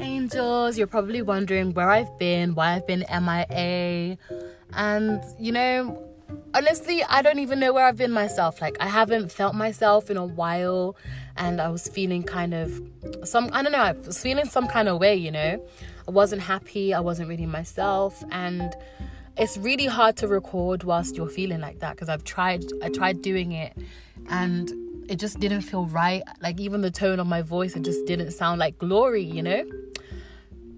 angels. You're probably wondering where I've been, why I've been MIA. And, you know, honestly, I don't even know where I've been myself. Like, I haven't felt myself in a while. And I was feeling kind of some, I don't know, I was feeling some kind of way, you know. I wasn't happy. I wasn't really myself. And it's really hard to record whilst you're feeling like that because I've tried, I tried doing it and it just didn't feel right. Like even the tone of my voice, it just didn't sound like glory, you know?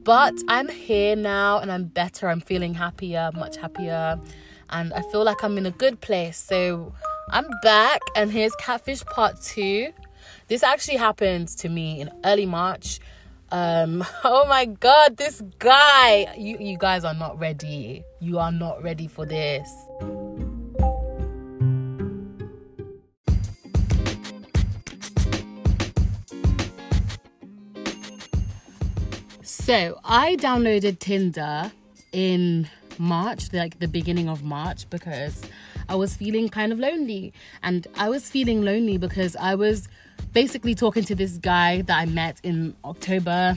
But I'm here now and I'm better. I'm feeling happier, much happier. And I feel like I'm in a good place. So I'm back and here's Catfish Part 2. This actually happened to me in early March. Um, oh my god, this guy. You you guys are not ready. You are not ready for this. So I downloaded Tinder in March, like the beginning of March, because I was feeling kind of lonely. And I was feeling lonely because I was basically talking to this guy that I met in October.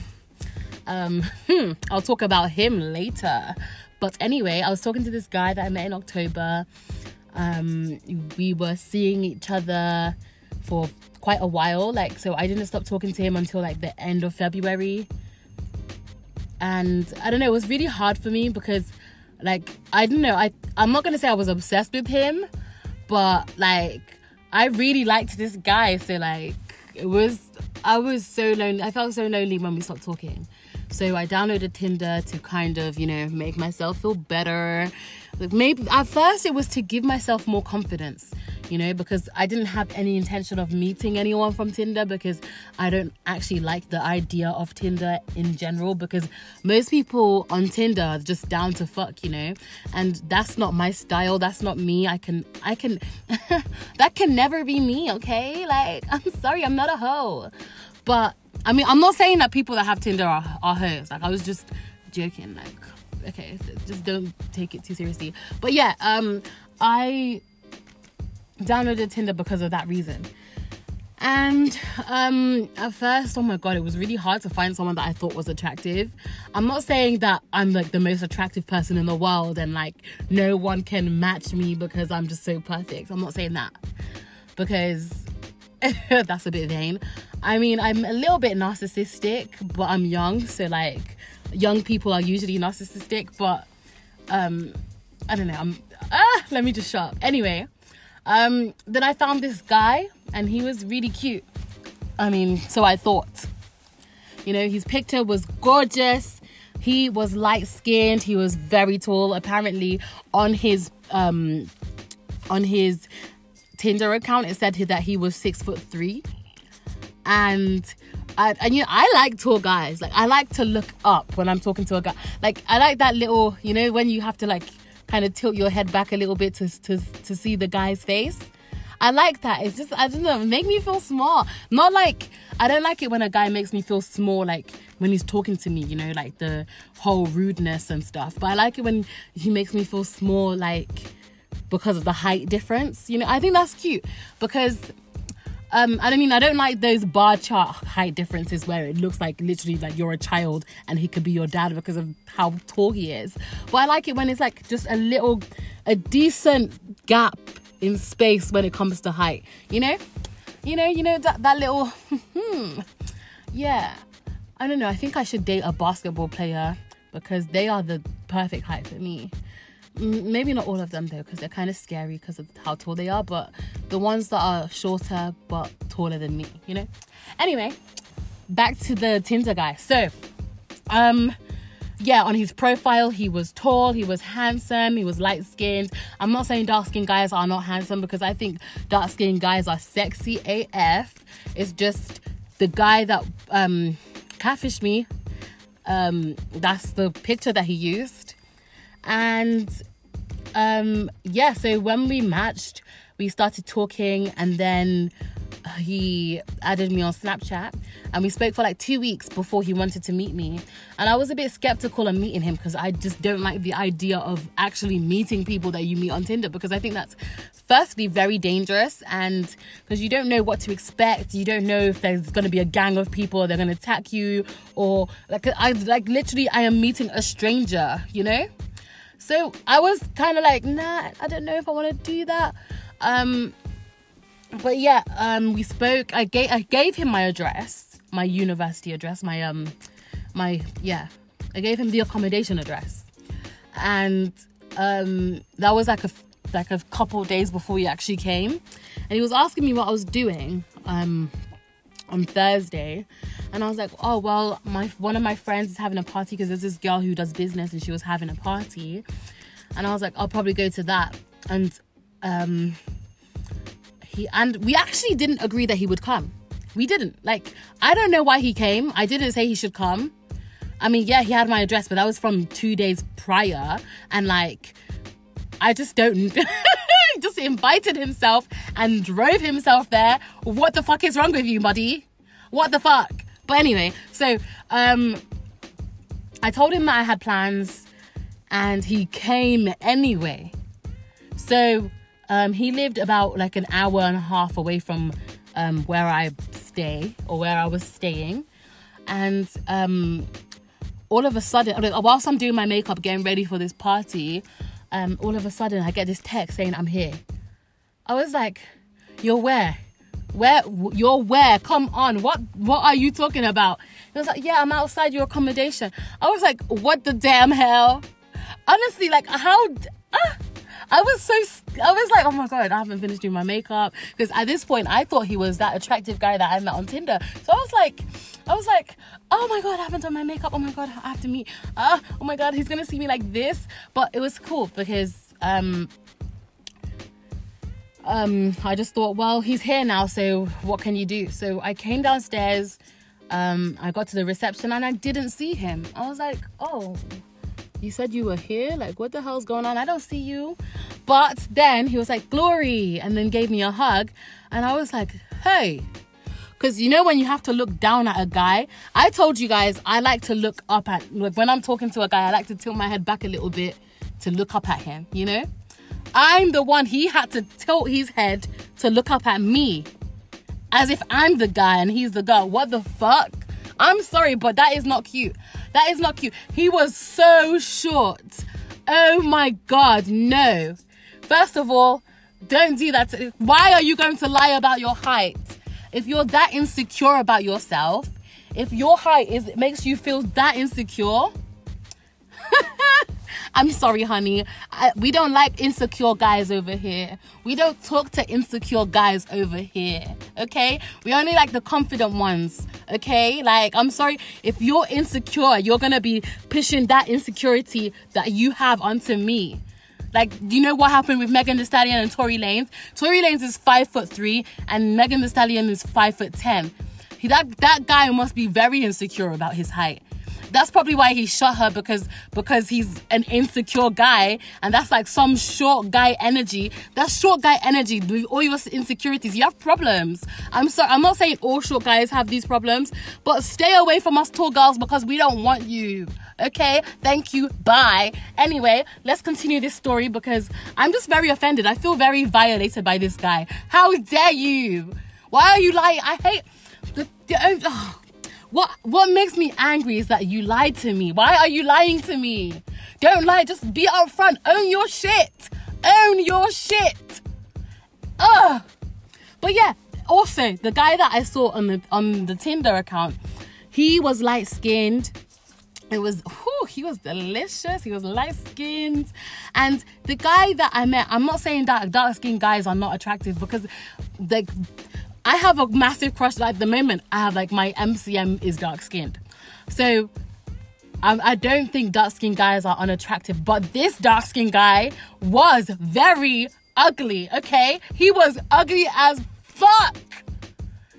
Um, hmm, I'll talk about him later. But anyway, I was talking to this guy that I met in October. Um, we were seeing each other for quite a while. Like, so I didn't stop talking to him until like the end of February and I don't know, it was really hard for me because like I don't know, I I'm not gonna say I was obsessed with him, but like I really liked this guy, so like it was I was so lonely. I felt so lonely when we stopped talking. So I downloaded Tinder to kind of, you know, make myself feel better. Maybe at first it was to give myself more confidence, you know, because I didn't have any intention of meeting anyone from Tinder because I don't actually like the idea of Tinder in general because most people on Tinder are just down to fuck, you know, and that's not my style. That's not me. I can, I can, that can never be me, okay? Like, I'm sorry, I'm not a hoe. But I mean, I'm not saying that people that have Tinder are, are hoes. Like, I was just joking. Like, okay, just don't take it too seriously. But yeah, um, I downloaded Tinder because of that reason. And um, at first, oh my god, it was really hard to find someone that I thought was attractive. I'm not saying that I'm like the most attractive person in the world and like no one can match me because I'm just so perfect. I'm not saying that because that's a bit vain. I mean, I'm a little bit narcissistic, but I'm young, so like young people are usually narcissistic, but um I don't know. I'm ah, let me just shut up. Anyway, um then I found this guy and he was really cute. I mean, so I thought. You know, his picture was gorgeous. He was light skinned. He was very tall. Apparently, on his um on his Tinder account, it said that he was six foot three and I, and you know I like tall guys. Like I like to look up when I'm talking to a guy. Like I like that little, you know, when you have to like kind of tilt your head back a little bit to to to see the guy's face. I like that. It's just I don't know, make me feel small. Not like I don't like it when a guy makes me feel small, like when he's talking to me, you know, like the whole rudeness and stuff. But I like it when he makes me feel small, like because of the height difference. You know, I think that's cute because um, I mean, I don't like those bar chart height differences where it looks like literally like you're a child and he could be your dad because of how tall he is. But I like it when it's like just a little, a decent gap in space when it comes to height. You know, you know, you know that that little, hmm, yeah. I don't know. I think I should date a basketball player because they are the perfect height for me maybe not all of them though because they're kind of scary because of how tall they are but the ones that are shorter but taller than me you know? Anyway back to the tinder guy. So um yeah on his profile he was tall he was handsome he was light skinned i'm not saying dark skinned guys are not handsome because i think dark skinned guys are sexy af it's just the guy that um catfished me um that's the picture that he used. And um yeah so when we matched we started talking and then he added me on Snapchat and we spoke for like two weeks before he wanted to meet me. And I was a bit skeptical on meeting him because I just don't like the idea of actually meeting people that you meet on Tinder because I think that's firstly very dangerous and because you don't know what to expect. You don't know if there's going to be a gang of people, they're going to attack you or like I like literally I am meeting a stranger, you know? So I was kind of like, nah, I don't know if I want to do that. Um, but yeah, um, we spoke. I gave I gave him my address, my university address, my um, my yeah. I gave him the accommodation address, and um, that was like a like a couple days before he actually came, and he was asking me what I was doing um on Thursday, and I was like, oh well, my one of my friends is having a party because there's this girl who does business and she was having a party, and I was like, I'll probably go to that, and um he and we actually didn't agree that he would come. We didn't. Like, I don't know why he came. I didn't say he should come. I mean, yeah, he had my address, but that was from two days prior. And like, I just don't. just invited himself and drove himself there. What the fuck is wrong with you, buddy? What the fuck? But anyway, so um, I told him that I had plans, and he came anyway. So um, he lived about like an hour and a half away from um, where I stay or where I was staying. And um, all of a sudden, whilst I'm doing my makeup, getting ready for this party, um, all of a sudden I get this text saying, I'm here. I was like, You're where? Where you're where? Come on. What what are you talking about? He was like, Yeah, I'm outside your accommodation. I was like, What the damn hell? Honestly, like how uh, I was so, I was like, oh my God, I haven't finished doing my makeup. Because at this point, I thought he was that attractive guy that I met on Tinder. So I was like, I was like, oh my God, I haven't done my makeup. Oh my God, I have to meet. Uh, oh my God, he's to see me like this. But it was cool because, um, um, I just thought, well, he's here now, so what can you do? So I came downstairs, um, I got to the reception and I didn't see him. I was like, oh, you said you were here? Like, what the hell's going on? I don't see you. But then he was like, Glory, and then gave me a hug. And I was like, hey. Because you know, when you have to look down at a guy, I told you guys I like to look up at, like, when I'm talking to a guy, I like to tilt my head back a little bit to look up at him, you know? I'm the one, he had to tilt his head to look up at me as if I'm the guy and he's the girl. What the fuck? I'm sorry, but that is not cute. That is not cute. He was so short. Oh my God, no. First of all, don't do that. Why are you going to lie about your height? If you're that insecure about yourself, if your height is makes you feel that insecure, I'm sorry, honey. I, we don't like insecure guys over here. We don't talk to insecure guys over here. Okay? We only like the confident ones. Okay? Like, I'm sorry. If you're insecure, you're gonna be pushing that insecurity that you have onto me. Like, do you know what happened with Megan Thee Stallion and Tory Lanez? Tory Lanez is five foot three, and Megan Thee Stallion is five foot ten. He, that that guy must be very insecure about his height that's probably why he shot her because because he's an insecure guy and that's like some short guy energy. That's short guy energy with all your insecurities you have problems. I'm sorry i'm not saying all short guys have these problems but stay away from us tall girls because we don't want you. Okay? Thank you. Bye. Anyway let's continue this story because i'm just very offended. I feel very violated by this guy. How dare you? Why are you lying? I hate the, the oh, what what makes me angry is that you lied to me. Why are you lying to me? Don't lie, just be upfront. Own your shit. Own your shit. Ugh. But yeah, also the guy that I saw on the on the Tinder account, he was light skinned. It was whew, he was delicious. He was light skinned, and the guy that I met, I'm not saying that dark skinned guys are not attractive because like I have a massive crush at the moment. I have like my MCM is dark skinned. So um, I don't think dark skinned guys are unattractive, but this dark skinned guy was very ugly, okay? He was ugly as fuck.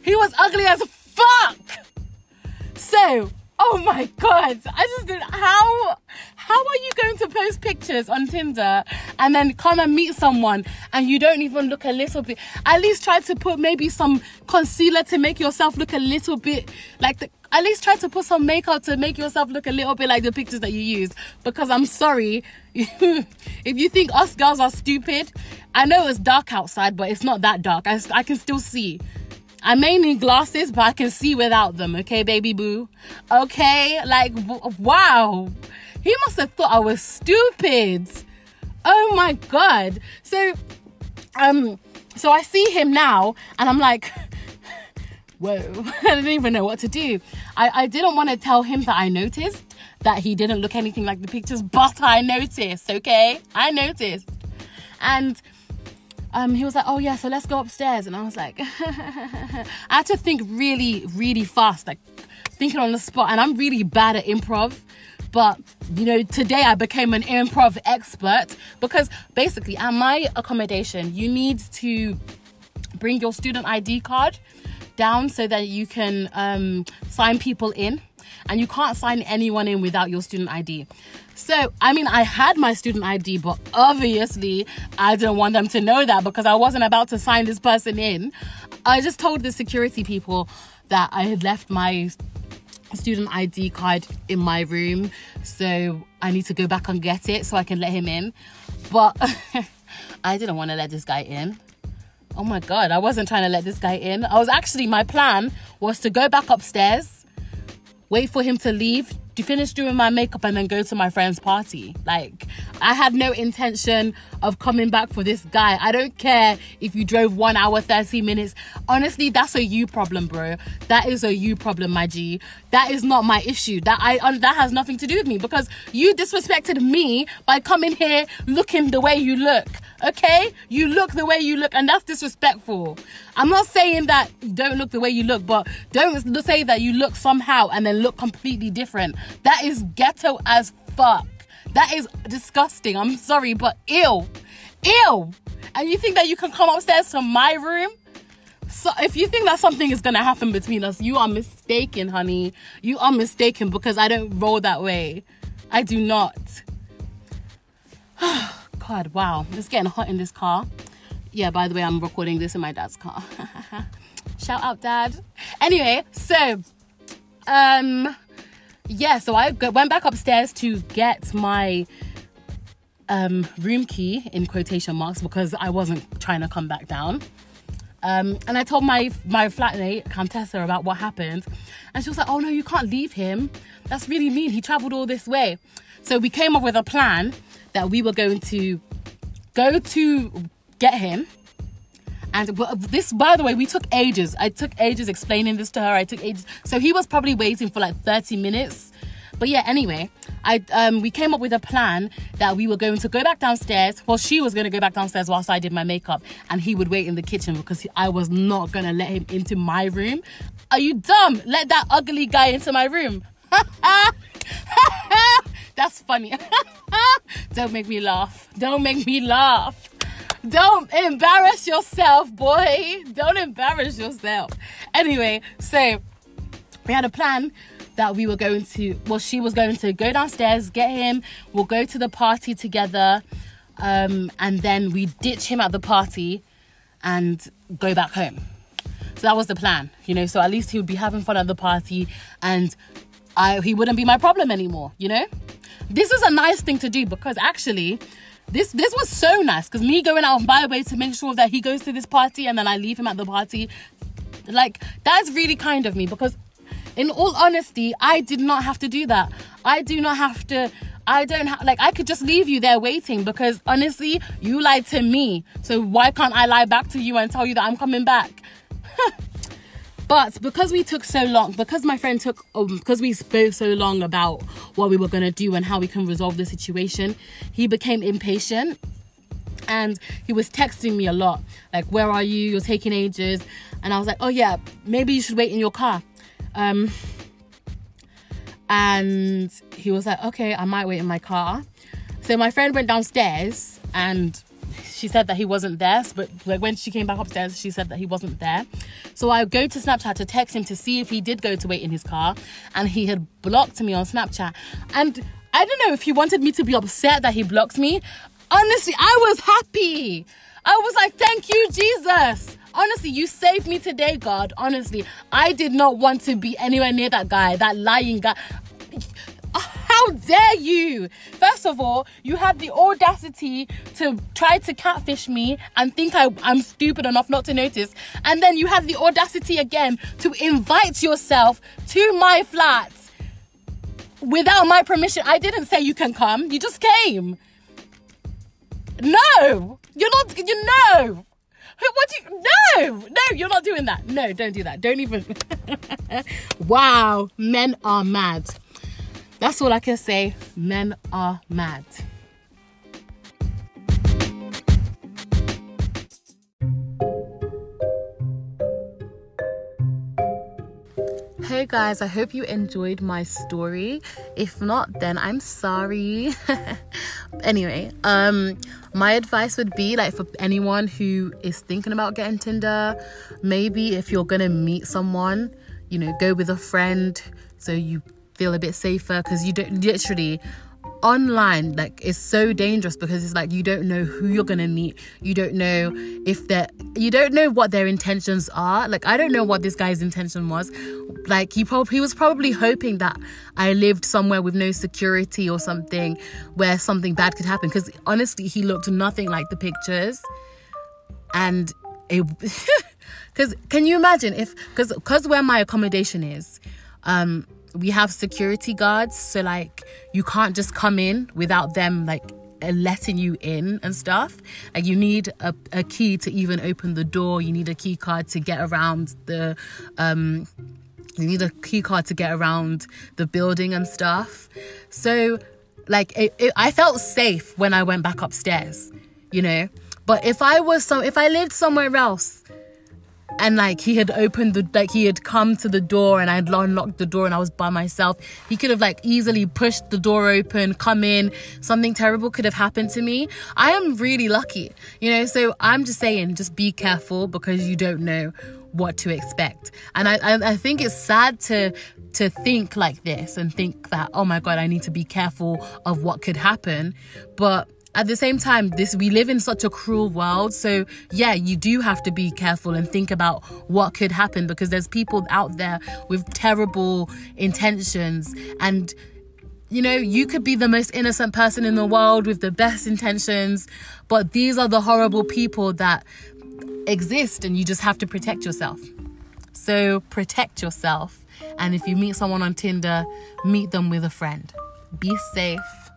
He was ugly as fuck. So, oh my god, I just did how how are you going to post pictures on Tinder and then come and meet someone and you don't even look a little bit? At least try to put maybe some concealer to make yourself look a little bit like the at least try to put some makeup to make yourself look a little bit like the pictures that you use. Because I'm sorry, if you think us girls are stupid, I know it's dark outside, but it's not that dark. I, I can still see. I may need glasses, but I can see without them, okay, baby boo? Okay, like, wow. He must have thought I was stupid. Oh my god. So, um, so I see him now, and I'm like, whoa, I didn't even know what to do. I, I didn't want to tell him that I noticed that he didn't look anything like the pictures, but I noticed, okay? I noticed. And um, he was like, "Oh yeah, so let's go upstairs," and I was like, I had to think really, really fast, like thinking on the spot. And I'm really bad at improv, but you know, today I became an improv expert because basically, at my accommodation, you need to bring your student ID card down so that you can um, sign people in, and you can't sign anyone in without your student ID. So, I mean, I had my student ID, but obviously I didn't want them to know that because I wasn't about to sign this person in. I just told the security people that I had left my student ID card in my room. So I need to go back and get it so I can let him in. But I didn't want to let this guy in. Oh my God, I wasn't trying to let this guy in. I was actually, my plan was to go back upstairs, wait for him to leave, to finish doing my makeup and then go to my friend's party. Like, I had no intention of coming back for this guy. I don't care if you drove one hour, 30 minutes. Honestly, that's a you problem, bro. That is a you problem, my G. That is not my issue. That I that has nothing to do with me because you disrespected me by coming here looking the way you look okay? You look the way you look, and that's disrespectful. I'm not saying that you don't look the way you look, but don't say that you look somehow and then look completely different. That is ghetto as fuck. That is disgusting. I'm sorry, but ill. Ill. And you think that you can come upstairs to my room? So if you think that something is gonna happen between us, you are mistaken, honey. You are mistaken because I don't roll that way. I do not. God, wow, it's getting hot in this car. Yeah, by the way, I'm recording this in my dad's car. Shout out, dad. Anyway, so, um, yeah, so I went back upstairs to get my um, room key in quotation marks because I wasn't trying to come back down. Um, and I told my my flatmate Countessa about what happened, and she was like, "Oh no, you can't leave him. That's really mean. He travelled all this way." So we came up with a plan that we were going to go to get him. And this, by the way, we took ages. I took ages explaining this to her. I took ages. So he was probably waiting for like 30 minutes. But yeah, anyway, I um, we came up with a plan that we were going to go back downstairs. Well, she was going to go back downstairs whilst I did my makeup, and he would wait in the kitchen because I was not going to let him into my room. Are you dumb? Let that ugly guy into my room. That's funny. Don't make me laugh. Don't make me laugh. Don't embarrass yourself, boy. Don't embarrass yourself. Anyway, so we had a plan that we were going to, well, she was going to go downstairs, get him, we'll go to the party together, um, and then we ditch him at the party and go back home. So that was the plan, you know. So at least he would be having fun at the party, and I he wouldn't be my problem anymore, you know. This is a nice thing to do because actually, this this was so nice because me going out of my way to make sure that he goes to this party and then I leave him at the party, like that's really kind of me because in all honesty, I did not have to do that. I do not have to. I don't have like I could just leave you there waiting because honestly, you lied to me. So why can't I lie back to you and tell you that I'm coming back? But because we took so long, because my friend took, um, because we spoke so long about what we were going to do and how we can resolve the situation, he became impatient and he was texting me a lot. Like where are you? You're taking ages. And i was like oh yeah maybe you should wait in your car. Um and he was like okay i might wait in my car. So my friend went downstairs and she said that he wasn't there, but like when she came back upstairs, she said that he wasn't there. So I go to Snapchat to text him to see if he did go to wait in his car, and he had blocked me on Snapchat. And I don't know if he wanted me to be upset that he blocked me. Honestly, I was happy. I was like, thank you, Jesus. Honestly, you saved me today, God. Honestly, I did not want to be anywhere near that guy, that lying guy. Ah, How dare you? First of all, you had the audacity to try to catfish me and think I, am stupid enough not to notice. And then you had the audacity again to invite yourself to my flat without my permission. I didn't say you can come, you just came. No, you're not, you know. What do you, no, no, you're not doing that. No, don't do that. Don't even. wow, men are mad. That's all I can say. Men are mad. Hey guys, I hope you enjoyed my story. If not, then I'm sorry. anyway, um my advice would be like for anyone who is thinking about getting Tinder, maybe if you're going to meet someone, you know, go with a friend so you feel a bit safer because you don't literally online like it's so dangerous because it's like you don't know who you're gonna meet. You don't know if they're you don't know what their intentions are. Like i don't know what this guy's intention was. Like he probably he was probably hoping that i lived somewhere with no security or something where something bad could happen because honestly he looked nothing like the pictures. And it because can you imagine if because because where my accommodation is um we have security guards so like you can't just come in without them like uh, letting you in and stuff. Like you need a, a key to even open the door. You need a key card to get around the um you need a key card to get around the building and stuff. So like it, it, i felt safe when i went back upstairs you know? But if i was some if i lived somewhere else and like he had opened the like he had come to the door and I had unlocked the door and I was by myself. He could have like easily pushed the door open, come in. Something terrible could have happened to me. I am really lucky, you know. So I'm just saying, just be careful because you don't know what to expect. And I, I, I think it's sad to to think like this and think that oh my god I need to be careful of what could happen, but at the same time this we live in such a cruel world so yeah you do have to be careful and think about what could happen because there's people out there with terrible intentions and you know you could be the most innocent person in the world with the best intentions but these are the horrible people that exist and you just have to protect yourself. So protect yourself and if you meet someone on Tinder meet them with a friend. Be safe